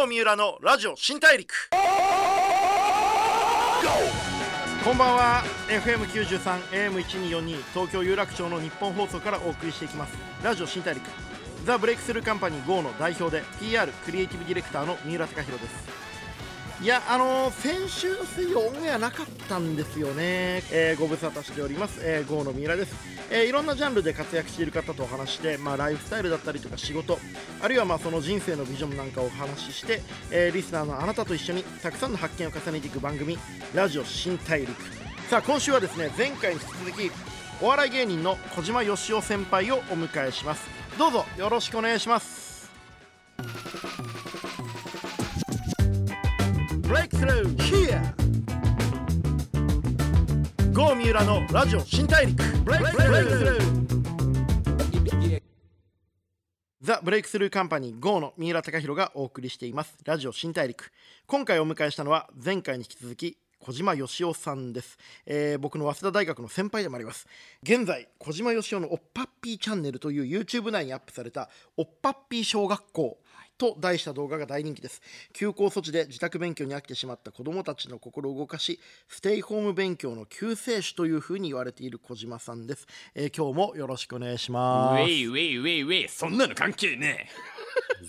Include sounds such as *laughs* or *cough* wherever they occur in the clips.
郷三浦のラジオ新大陸。こんばんは。FM93 AM1242 東京有楽町の日本放送からお送りしていきます。ラジオ新大陸。ザ・ブレイクスルーカンパニー GO の代表で PR クリエイティブディレクターの三浦貴弘です。いやあのー、先週水曜オンエアなかったんですよね、えー、ご無沙汰しております、えー、GO の三浦です、えー、いろんなジャンルで活躍している方とお話して、まあ、ライフスタイルだったりとか仕事あるいはまあその人生のビジョンなんかをお話しして、えー、リスナーのあなたと一緒にたくさんの発見を重ねていく番組ラジオ新大陸。さあ今週はですね前回に引き続きお笑い芸人の小島よしお先輩をお迎えします。どうぞよろしくお願いします。ブレイクスルー Here. ゴー三浦のラジオ新大陸。ブレイクスルーザ・ブレイクスルーカンパニー GO の三浦貴大がお送りしています。ラジオ新大陸。今回お迎えしたのは前回に引き続き小島よしおさんです、えー、僕の早稲田大学の先輩でもあります。現在小島よしおのおっぱっぴーチャンネルという YouTube 内にアップされたおっぱっぴー小学校。と題した動画が大人気です。休校措置で自宅勉強に飽きてしまった子どもたちの心を動かしステイホーム勉強の救世主というふうに言われている小島さんです、えー、今日もよろしくお願いします。ウェイウェイウェイウェイ。そんなの関係ねえ。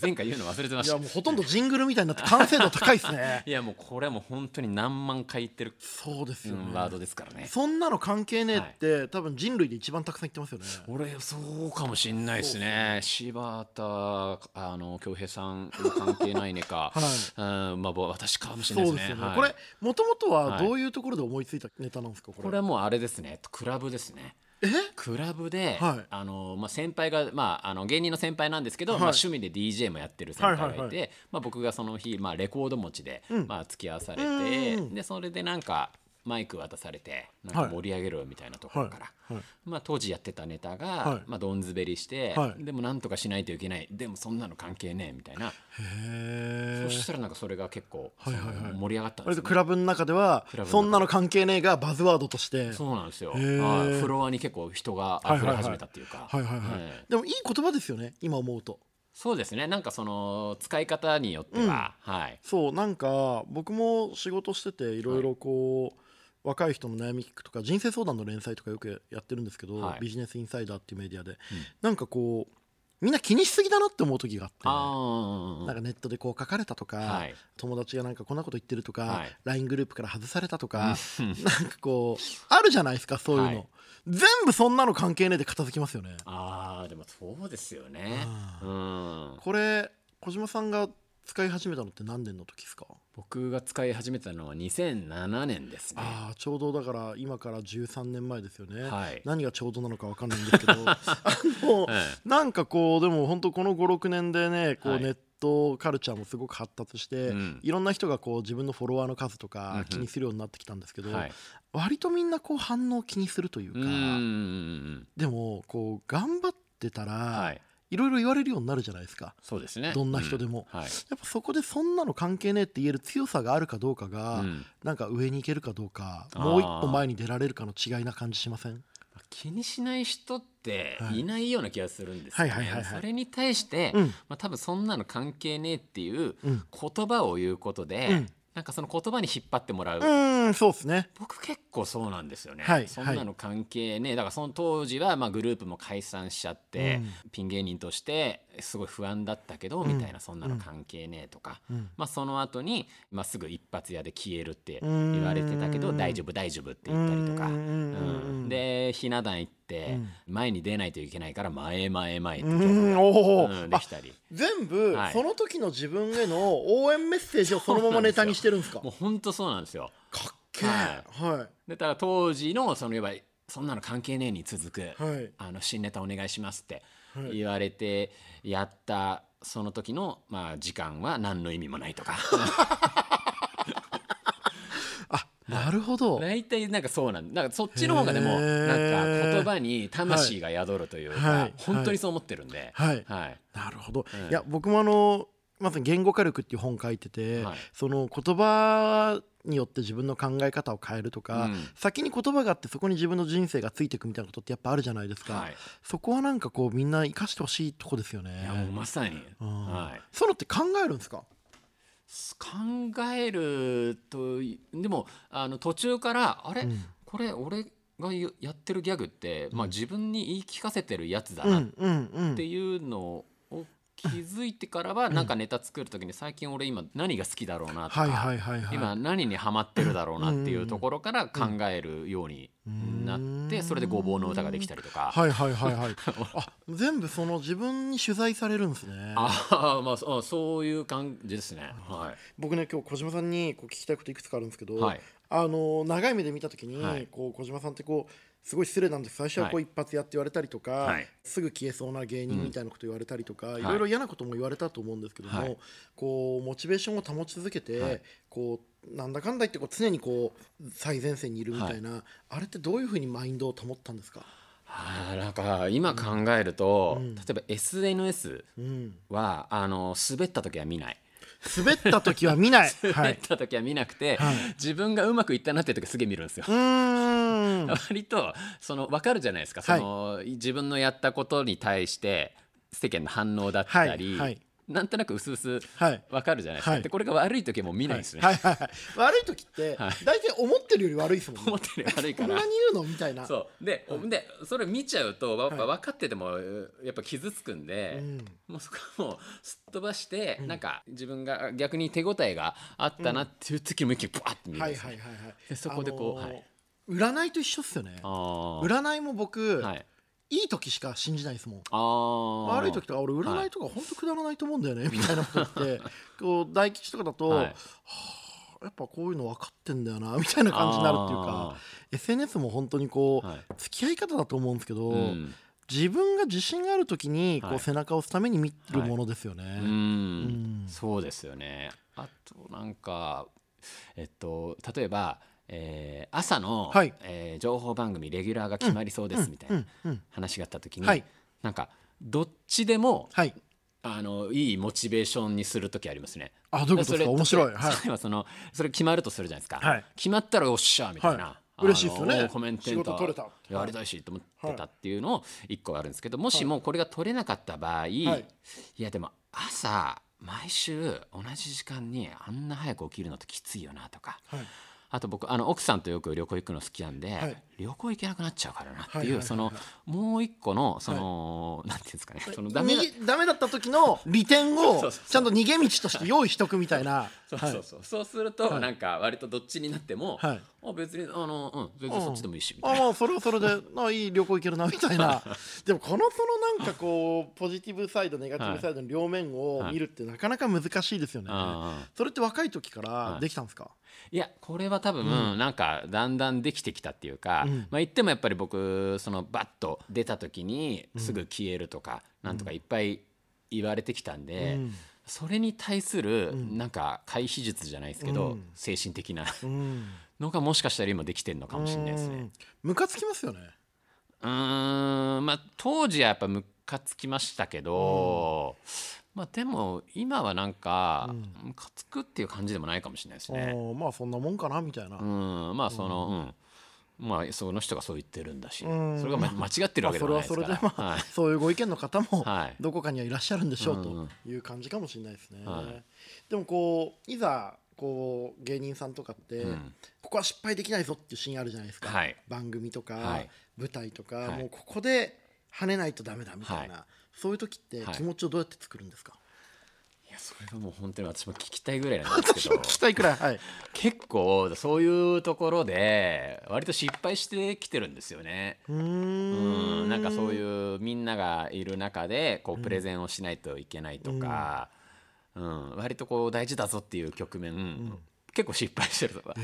前回言うの忘れてました。いやもうほとんどジングルみたいになって完成度高いですね。*laughs* いやもうこれはもう本当に何万回言ってるそうですよ、ね、ワードですからね。そんなの関係ねえって、はい、多分人類で一番たくさん言ってますよね。俺そうかもしんないですね。柴田あの恭平さん関係ないねか、*laughs* はい、うんまあ私かもしれないですね、ね。はい、これもともとはどういうところで思いついたネタなんですかこれはもうあれですね。クラブですねクラブで、はい、あのまあ、先輩が、まあ、あの芸人の先輩なんですけど、はい、まあ、趣味で DJ もやってる先輩がいて、はいはいはい、まあ、僕がその日、まあ、レコード持ちで、うん、まあ、付き合わされてでそれでなんかマイク渡されてなんか盛り上げろみたいなところから、はい。はい、まあ、当時やってたネタが、はい、まあ、どん滑りして、でもなんとかしないといけない。でもそんなの関係ねえみたいな。そしたらなんかそれが結構、はいはいはい、盛り上がったんです、ね、クラブの中ではそんなの関係ねえがバズワードとして。そうなんですよ。フロアに結構人が溢れ始めたっていうか。でもいい言葉ですよね今思うと。そうですね。なんかその使い方によっては、うん、はい。そうなんか僕も仕事してていろいろこう、若い人の悩み聞くとか人生相談の連載とかよくやってるんですけど、はい、ビジネスインサイダーっていうメディアで、うん、なんかこうみんな気にしすぎだなって思う時があってなんかネットでこう書かれたとか、はい、友達がなんかこんなこと言ってるとか、はい、LINE グループから外されたとか *laughs* なんかこうあるじゃないですかそういうの、はい、全部そんなの関係ねえで片付きますよね。あーでもそうですよね。うん。これ小島さんが使い始めたのって何年の時ですか？僕が使い始めたのは2007年ですね。ああちょうどだから今から13年前ですよね、はい、何がちょうどなのか分かんないんですけど。*laughs* あの、はい、なんかこうでも本当この56年でねこうネットカルチャーもすごく発達して、いろんな人がこう自分のフォロワーの数とか気にするようになってきたんですけど、はい、割とみんなこう反応を気にするというかでもこう頑張ってたら、はいいろいろ言われるようになるじゃないですか。そうですね。どんな人でも、うん。はい、やっぱそこでそんなの関係ねえって言える強さがあるかどうかが、うん、なんか上に行けるかどうかもう一歩前に出られるかの違いな感じしません？気にしない人ってい。ないような気がするんですよね。それに対して、うん、まあ、多分そんなの関係ねえっていう言葉を言うことで、うん。なんかその言葉に引っ張ってもらう。うんそうですね。僕結構そうなんですよね、はい、そんなの関係ね、はい、だからその当時はまあグループも解散しちゃって、うん、ピン芸人としてすごい不安だったけど、うん、みたいなそんなの関係ねえとか、うん、まあ、その後に、まあ、すぐ一発屋で消えるって言われてたけど大丈夫大丈夫って言ったりとか、うん、でひな壇行って、前に出ないといけないから前前前ってできたり。全部、その時の自分への応援メッセージをそのままネタにしてるんですか？*laughs* もう本当そうなんですよ。かっけえ、はい、でだから当時のそのいわばそんなの関係ねえに続く、はい、あの新ネタお願いしますって言われてやったその時の、まあ、時間は何の意味もないとか。*laughs* あなるほど。大体なんかそうなんなんかそっちの方がでもなんか言葉に魂が宿るというか、はい、本当にそう思ってるんで、はい、はい、なるほど、うん、いや僕もあのまず言語化力っていう本書いてて、はい、その言葉によって自分の考え方を変えるとか、うん、先に言葉があってそこに自分の人生がついていくみたいなことってやっぱあるじゃないですか、はい、そこはなんかこうみんな生かしてほしいとこですよね。いやもうまさに、うん、はい、そういうのって考えるんですか？考えるとでもあの途中からあれ、うん、これ俺がやってるギャグって、まあ、自分に言い聞かせてるやつだなっていうのを気づいてからはなんかネタ作る時に最近俺今何が好きだろうなとか今何にハマってるだろうなっていうところから考えるようになってそれでごぼうの歌ができたりとか。はいはいはいはい。*laughs* あ全部その自分に取材されるんですね。ああまあそういう感じですね、はい、僕ね今日小島さんにこう聞きたいこといくつかあるんですけど、はい、あの長い目で見た時に、はい、こう小島さんってこうすごい失礼なんです。最初はこう一発やって言われたりとか、はい、すぐ消えそうな芸人みたいなこと言われたりとか、うん、いろいろ嫌なことも言われたと思うんですけども、はい、こうモチベーションを保ち続けて、はい、こうなんだかんだ言ってこう常にこう最前線にいるみたいな、あれってどういうふうにマインドを保ったんですか？あなんか今考えると、うん、例えば SNS は、うん、あの滑った時は見ない。滑った時は見ない。*laughs* 滑った時は見なくて、はい、自分がうまくいったなっていう時すげえ見るんですよ。*laughs* 割とその分かるじゃないですか、その自分のやったことに対して世間の反応だったり、はい。はいなんとなく薄々わかるじゃないですか、はい、でこれが悪い時はもう見ないですね、はい。はい。はい、悪い時って大体思ってるより悪いですもんね。思ってるより悪いから。こんなに言うの？みたいな。そう。で,、でそれ見ちゃうとやっぱ分かっててもやっぱ傷つくんで、もうそこはもうすっ飛ばして、うん、なんか自分が逆に手応えがあったなっていう時も一気にブワッて見るんです、はいはいはいはい、でそこでこう、あのー、はい。占いと一緒っすよね。占いも僕、はい、いい時しか信じないですもん。悪い時とか俺占いとか本当くだらないと思うんだよね、*laughs* みたいなことって。こう大吉とかだと、はい、はあ、やっぱこういうの分かってんだよな *laughs* みたいな感じになるっていうか SNS も本当にこう、はい、付き合い方だと思うんですけど、うん、自分が自信がある時にこう背中を押すために見るものですよね。はい、うん、そうですよね。あとなんかえっと例えばえー、朝の、はい、えー、情報番組レギュラーが決まりそうですみたいな話があった時に、はい、なんかどっちでも、はい、あのいいモチベーションにする時ありますね。あどういうことですか？面白い。はい、そのそれ決まるとするじゃないですか。はい、決まったらおっしゃみたいな。嬉しいですよね。コメンテーターやりたいしと思ってたっていうのを一個あるんですけど、もしもこれが取れなかった場合、い。やでも朝毎週同じ時間にあんな早く起きるのってきついよなとか。あと僕あの奥さんとよく旅行行くの好きなんで、はい、旅行行けなくなっちゃうからなっていう、そのもう一個のその、はい、なんていうんですかね。そのダメダメだった時の利点をちゃんと逃げ道として用意しとくみたいな。そうそうそう、そうするとなんか割とどっちになっても、はい、あ別にあのうん全然そっちでもいいしみたいな、あそれはそれであいい旅行行けるなみたいな。でもこのそのなんかこうポジティブサイドネガティブサイドの両面を見るってなかなか難しいですよね、それって若い時からできたんですか、いやこれは多分、うん、なんかだんだんできてきたっていうか、うん、まあ言ってもやっぱり僕そのバッと出た時にすぐ消えるとか、うん、なんとかいっぱい言われてきたんで、うん、それに対するなんか回避術じゃないですけど、精神的なのがもしかしたら今できてるのかもしれないですね。ムカつきますよね。うんまあ当時はやっぱムカつきましたけど、まあでも今はなんか、ムカつくっていう感じでもないかもしれないですね。まあそんなもんかなみたいな。うんまあその、うんまあその人がそう言ってるんだし、それが間違ってるわけでもないですから、まあ、それはそれでまあ、はい、そういうご意見の方もどこかにはいらっしゃるんでしょうという感じかもしれないですね。はい、でもこういざこう芸人さんとかって、うん、ここは失敗できないぞっていうシーンあるじゃないですか、はい、番組とか、舞台とか、もうここで跳ねないとダメだみたいな、そういう時って気持ちをどうやって作るんですか、いやそれがもう本当に私も聞きたいぐらいなんですけど。聞きたいくらい、はい、結構そういうところで割と失敗してきてるんですよね。うん。なんかそういうみんながいる中でこうプレゼンをしないといけないとか、うん、うん、割とこう大事だぞっていう局面、うん、結構失敗してるとか、え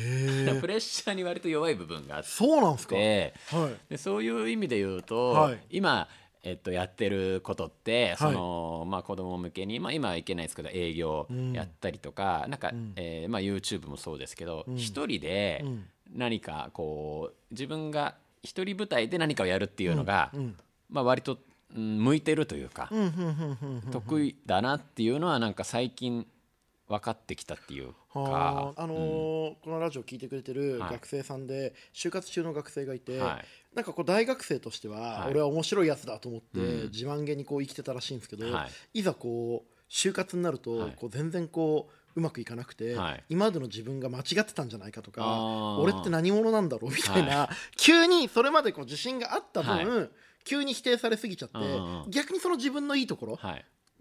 ー、プレッシャーに割と弱い部分があって。そうなんですか、はい、でそういう意味で言うと、はい、今えっと、やってることって、そのまあ、子供向けに、まあ、今はいけないですけど営業やったりとか、うん、なんか、うん、えー、まあ、YouTube もそうですけど、うん、一人で何かこう自分が一人舞台で何かをやるっていうのが、まあ、割と、うん、向いてるというか、得意だなっていうのはなんか最近分かってきたっていうか、あのーうん、このラジオ聞いてくれてる学生さんで、はい、就活中の学生がいて、はい、なんかこう大学生としては、俺は面白いやつだと思って、自慢げにこう生きてたらしいんですけど、い、ざこう就活になると、こう全然こううまくいかなくて、はい、今までの自分が間違ってたんじゃないかとか俺って何者なんだろうみたいな、はい、急にそれまでこう自信があった分、はい、急に否定されすぎちゃって逆にその自分のいいところ、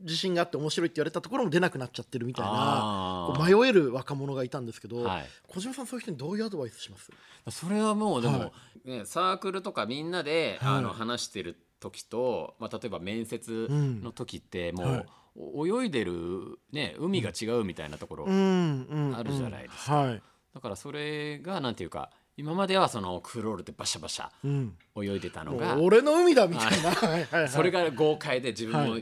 自信があって面白いって言われたところも出なくなっちゃってるみたいな迷える若者がいたんですけど、はい、小島さんそういう人にどういうアドバイスします？それはもうでも、はい、ね、サークルとかみんなで、はい、あの話してる時と、まあ、例えば面接の時ってもう、泳いでる、ね、海が違うみたいなところあるじゃないですか。だからそれがなんていうか今まではそのクロールでバシャバシャ泳いでたのが、うん、俺の海だみたいな。それが豪快で自分も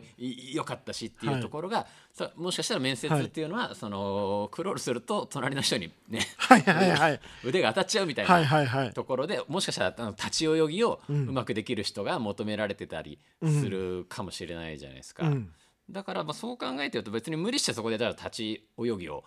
良かったしっていうところが、はい、もしかしたら面接っていうのは、はい、そのクロールすると隣の人にね、はいはいはい、*laughs* 腕が当たっちゃうみたいなところで、もしかしたら立ち泳ぎをうまくできる人が求められてたりするかもしれないじゃないですか。うんだからまあそう考えてると別に無理してそこでだ立ち泳ぎを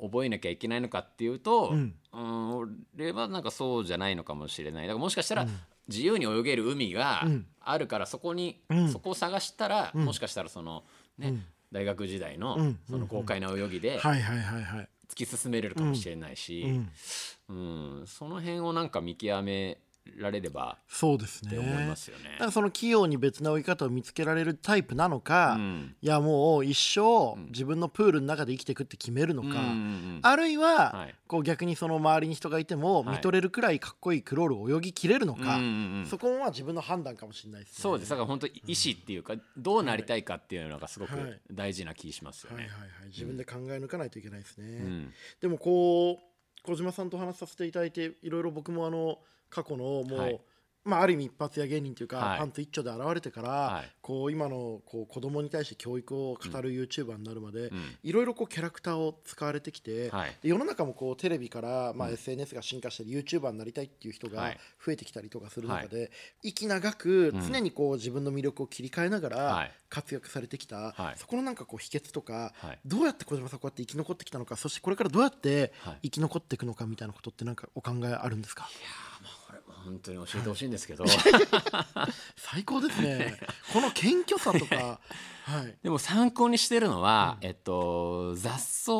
覚えなきゃいけないのかっていうと、うん、うん俺はなんかそうじゃないのかもしれない。だからもしかしたら自由に泳げる海があるからそこに、うん、そこを探したら、もしかしたらそのね、大学時代のその豪快な泳ぎで突き進めれるかもしれないし、うんその辺をなんか見極められればそうですね。思いますよね。その器用に別な追い方を見つけられるタイプなのか、うん、いやもう一生自分のプールの中で生きていくって決めるのか、うん、あるいは、はい、こう逆にその周りに人がいても見とれるくらいかっこいいクロールを泳ぎきれるのか、はい、そこは自分の判断かもしれないです、ね、そうです。だから本当意思っていうか、どうなりたいかっていうのがすごく大事な気しますよね。はいはいはい。自分で考え抜かないといけないですね。でもこう小島さんと話させていただいていろいろ僕もあの過去のもう、はい。まあ、ある意味一発屋芸人というか、はい、パンツ一丁で現れてから、はい、こう今のこう子供に対して教育を語る YouTuber になるまで、いろいろこうキャラクターを使われてきて、はい、世の中もこうテレビから、まあ、SNS が進化して YouTuber になりたいっていう人が増えてきたりとかする中で、息長く常にこう自分の魅力を切り替えながら活躍されてきた、そこのなんかこう秘訣とか、どうやって小島さんこうやって生き残ってきたのかそしてこれからどうやって生き残っていくのかみたいなことってなんかお考えあるんですか？いや本当に教えてほしいんですけど、*laughs* 最高ですね。この謙虚さとか、*laughs* はい、でも参考にしてるのは、うん、えっと雑草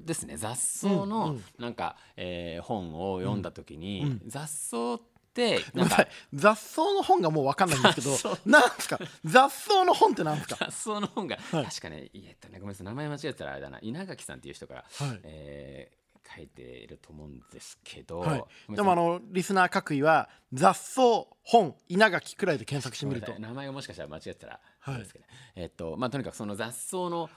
ですね。雑草のなんか、うん。うん、えー、本を読んだ時に、うんうん、雑草って *laughs* なんか雑草の本がもう分かんないんですけどなんですか？雑草の本ってなんですか？雑草の本が、はい、確かねえっとねごめんなさい。名前間違えたらあれだな。稲垣さんっていう人が、はい、えー書いていると思うんですけど、はい、でもあのリスナー各位は雑草本稲垣くらいで検索してみると。名前がもしかしたら間違ってたら、はい、えっとまあとにかくその雑草の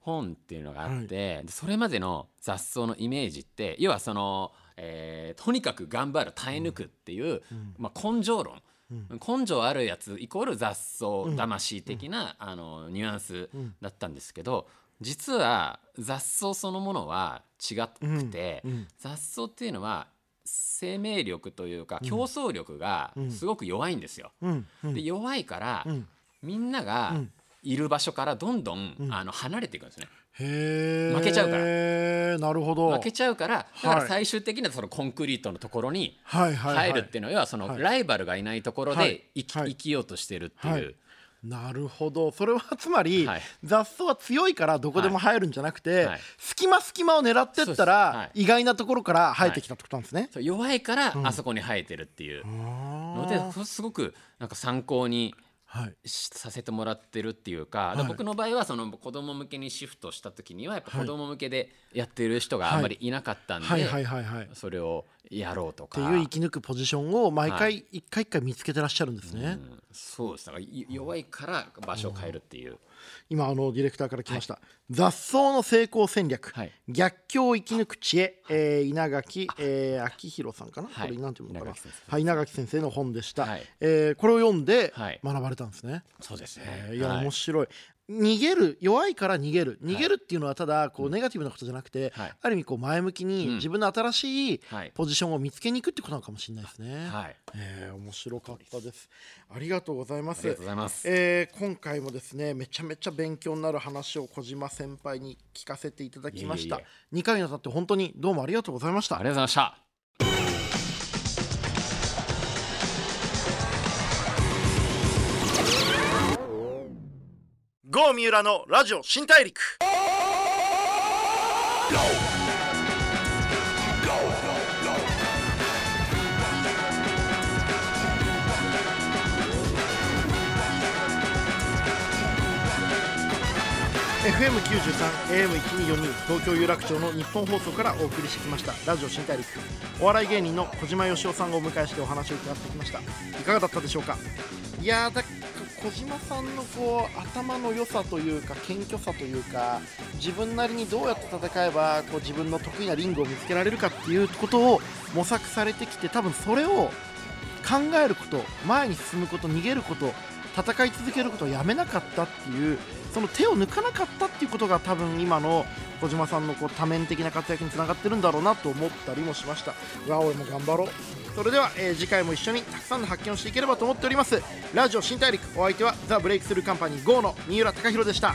本っていうのがあって、はい、それまでの雑草のイメージって要はその、えー、とにかく頑張る耐え抜くっていう、うん、まあ、根性論。根性あるやつイコール雑草魂的な、あのニュアンスだったんですけど、実は雑草そのものは違くて、雑草っていうのは生命力というか競争力がすごく弱いんですよ。で弱いから、みんながいる場所からどんどん、あの離れていくんですね。負けちゃうから。なるほど。負けちゃうからだから最終的にはそのコンクリートのところに入るっていうのはそのライバルがいないところで生き,、生きようとしてるっていう。なるほど。それはつまり、はい、雑草は強いからどこでも生えるんじゃなくて、はい、隙間隙間を狙ってったら、はい、意外なところから生えてきたってことなんですね、弱いからあそこに生えてるっていう。ので、うん、すごくなんか参考にはい、させてもらってるっていうか、はい、僕の場合はその子供向けにシフトした時にはやっぱ子供向けでやってる人があんまりい。なかったんでそれをやろうとか。っていう生き抜くポジションを毎回一回一回見つけてらっしゃるんですね、はいうん、そうです。だから弱いから場所を変えるっていう、今あのディレクターから来ました、はい、雑草の成功戦略、はい、逆境を生き抜く知恵、えー、稲垣、えー、明弘さんかな、はい、これなんていうのかな？はい、稲垣先生の本でした、はい、えー、これを読んで学ばれたんですね、そうですね、えー、いや、面白い逃げる弱いから逃げる逃げるっていうのはただこうネガティブなことじゃなくて、はい、ある意味こう前向きに自分の新しいポジションを見つけに行くってことなのかもしれないですね。はい、えー、面白かったです。ありがとうございます。ありがとうございます。えー、今回もですねめちゃめちゃ勉強になる話を小島先輩に聞かせていただきました。2回にわたって本当にどうもありがとうございました。ありがとうございました。郷三浦のラジオ新大陸。FM93AM1242 東京有楽町の日本放送からお送りしてきましたラジオ新大陸。お笑い芸人の小島よしおさんをお迎えしてお話を伺ってきました。いかがだったでしょうか？いやー小島さんのこう頭の良さというか謙虚さというか自分なりにどうやって戦えばこう自分の得意なリングを見つけられるかっていうことを模索されてきて多分それを考えること前に進むこと逃げること戦い続けることをやめなかったっていうその手を抜かなかったっていうことが多分今の小島さんのこう多面的な活躍につながってるんだろうなと思ったりもしました。うわ俺も頑張ろう。それでは、えー、次回も一緒にたくさんの発見をしていければと思っております。ラジオ新大陸お相手はザ・ブレイクスルーカンパニー GO の三浦貴大でした。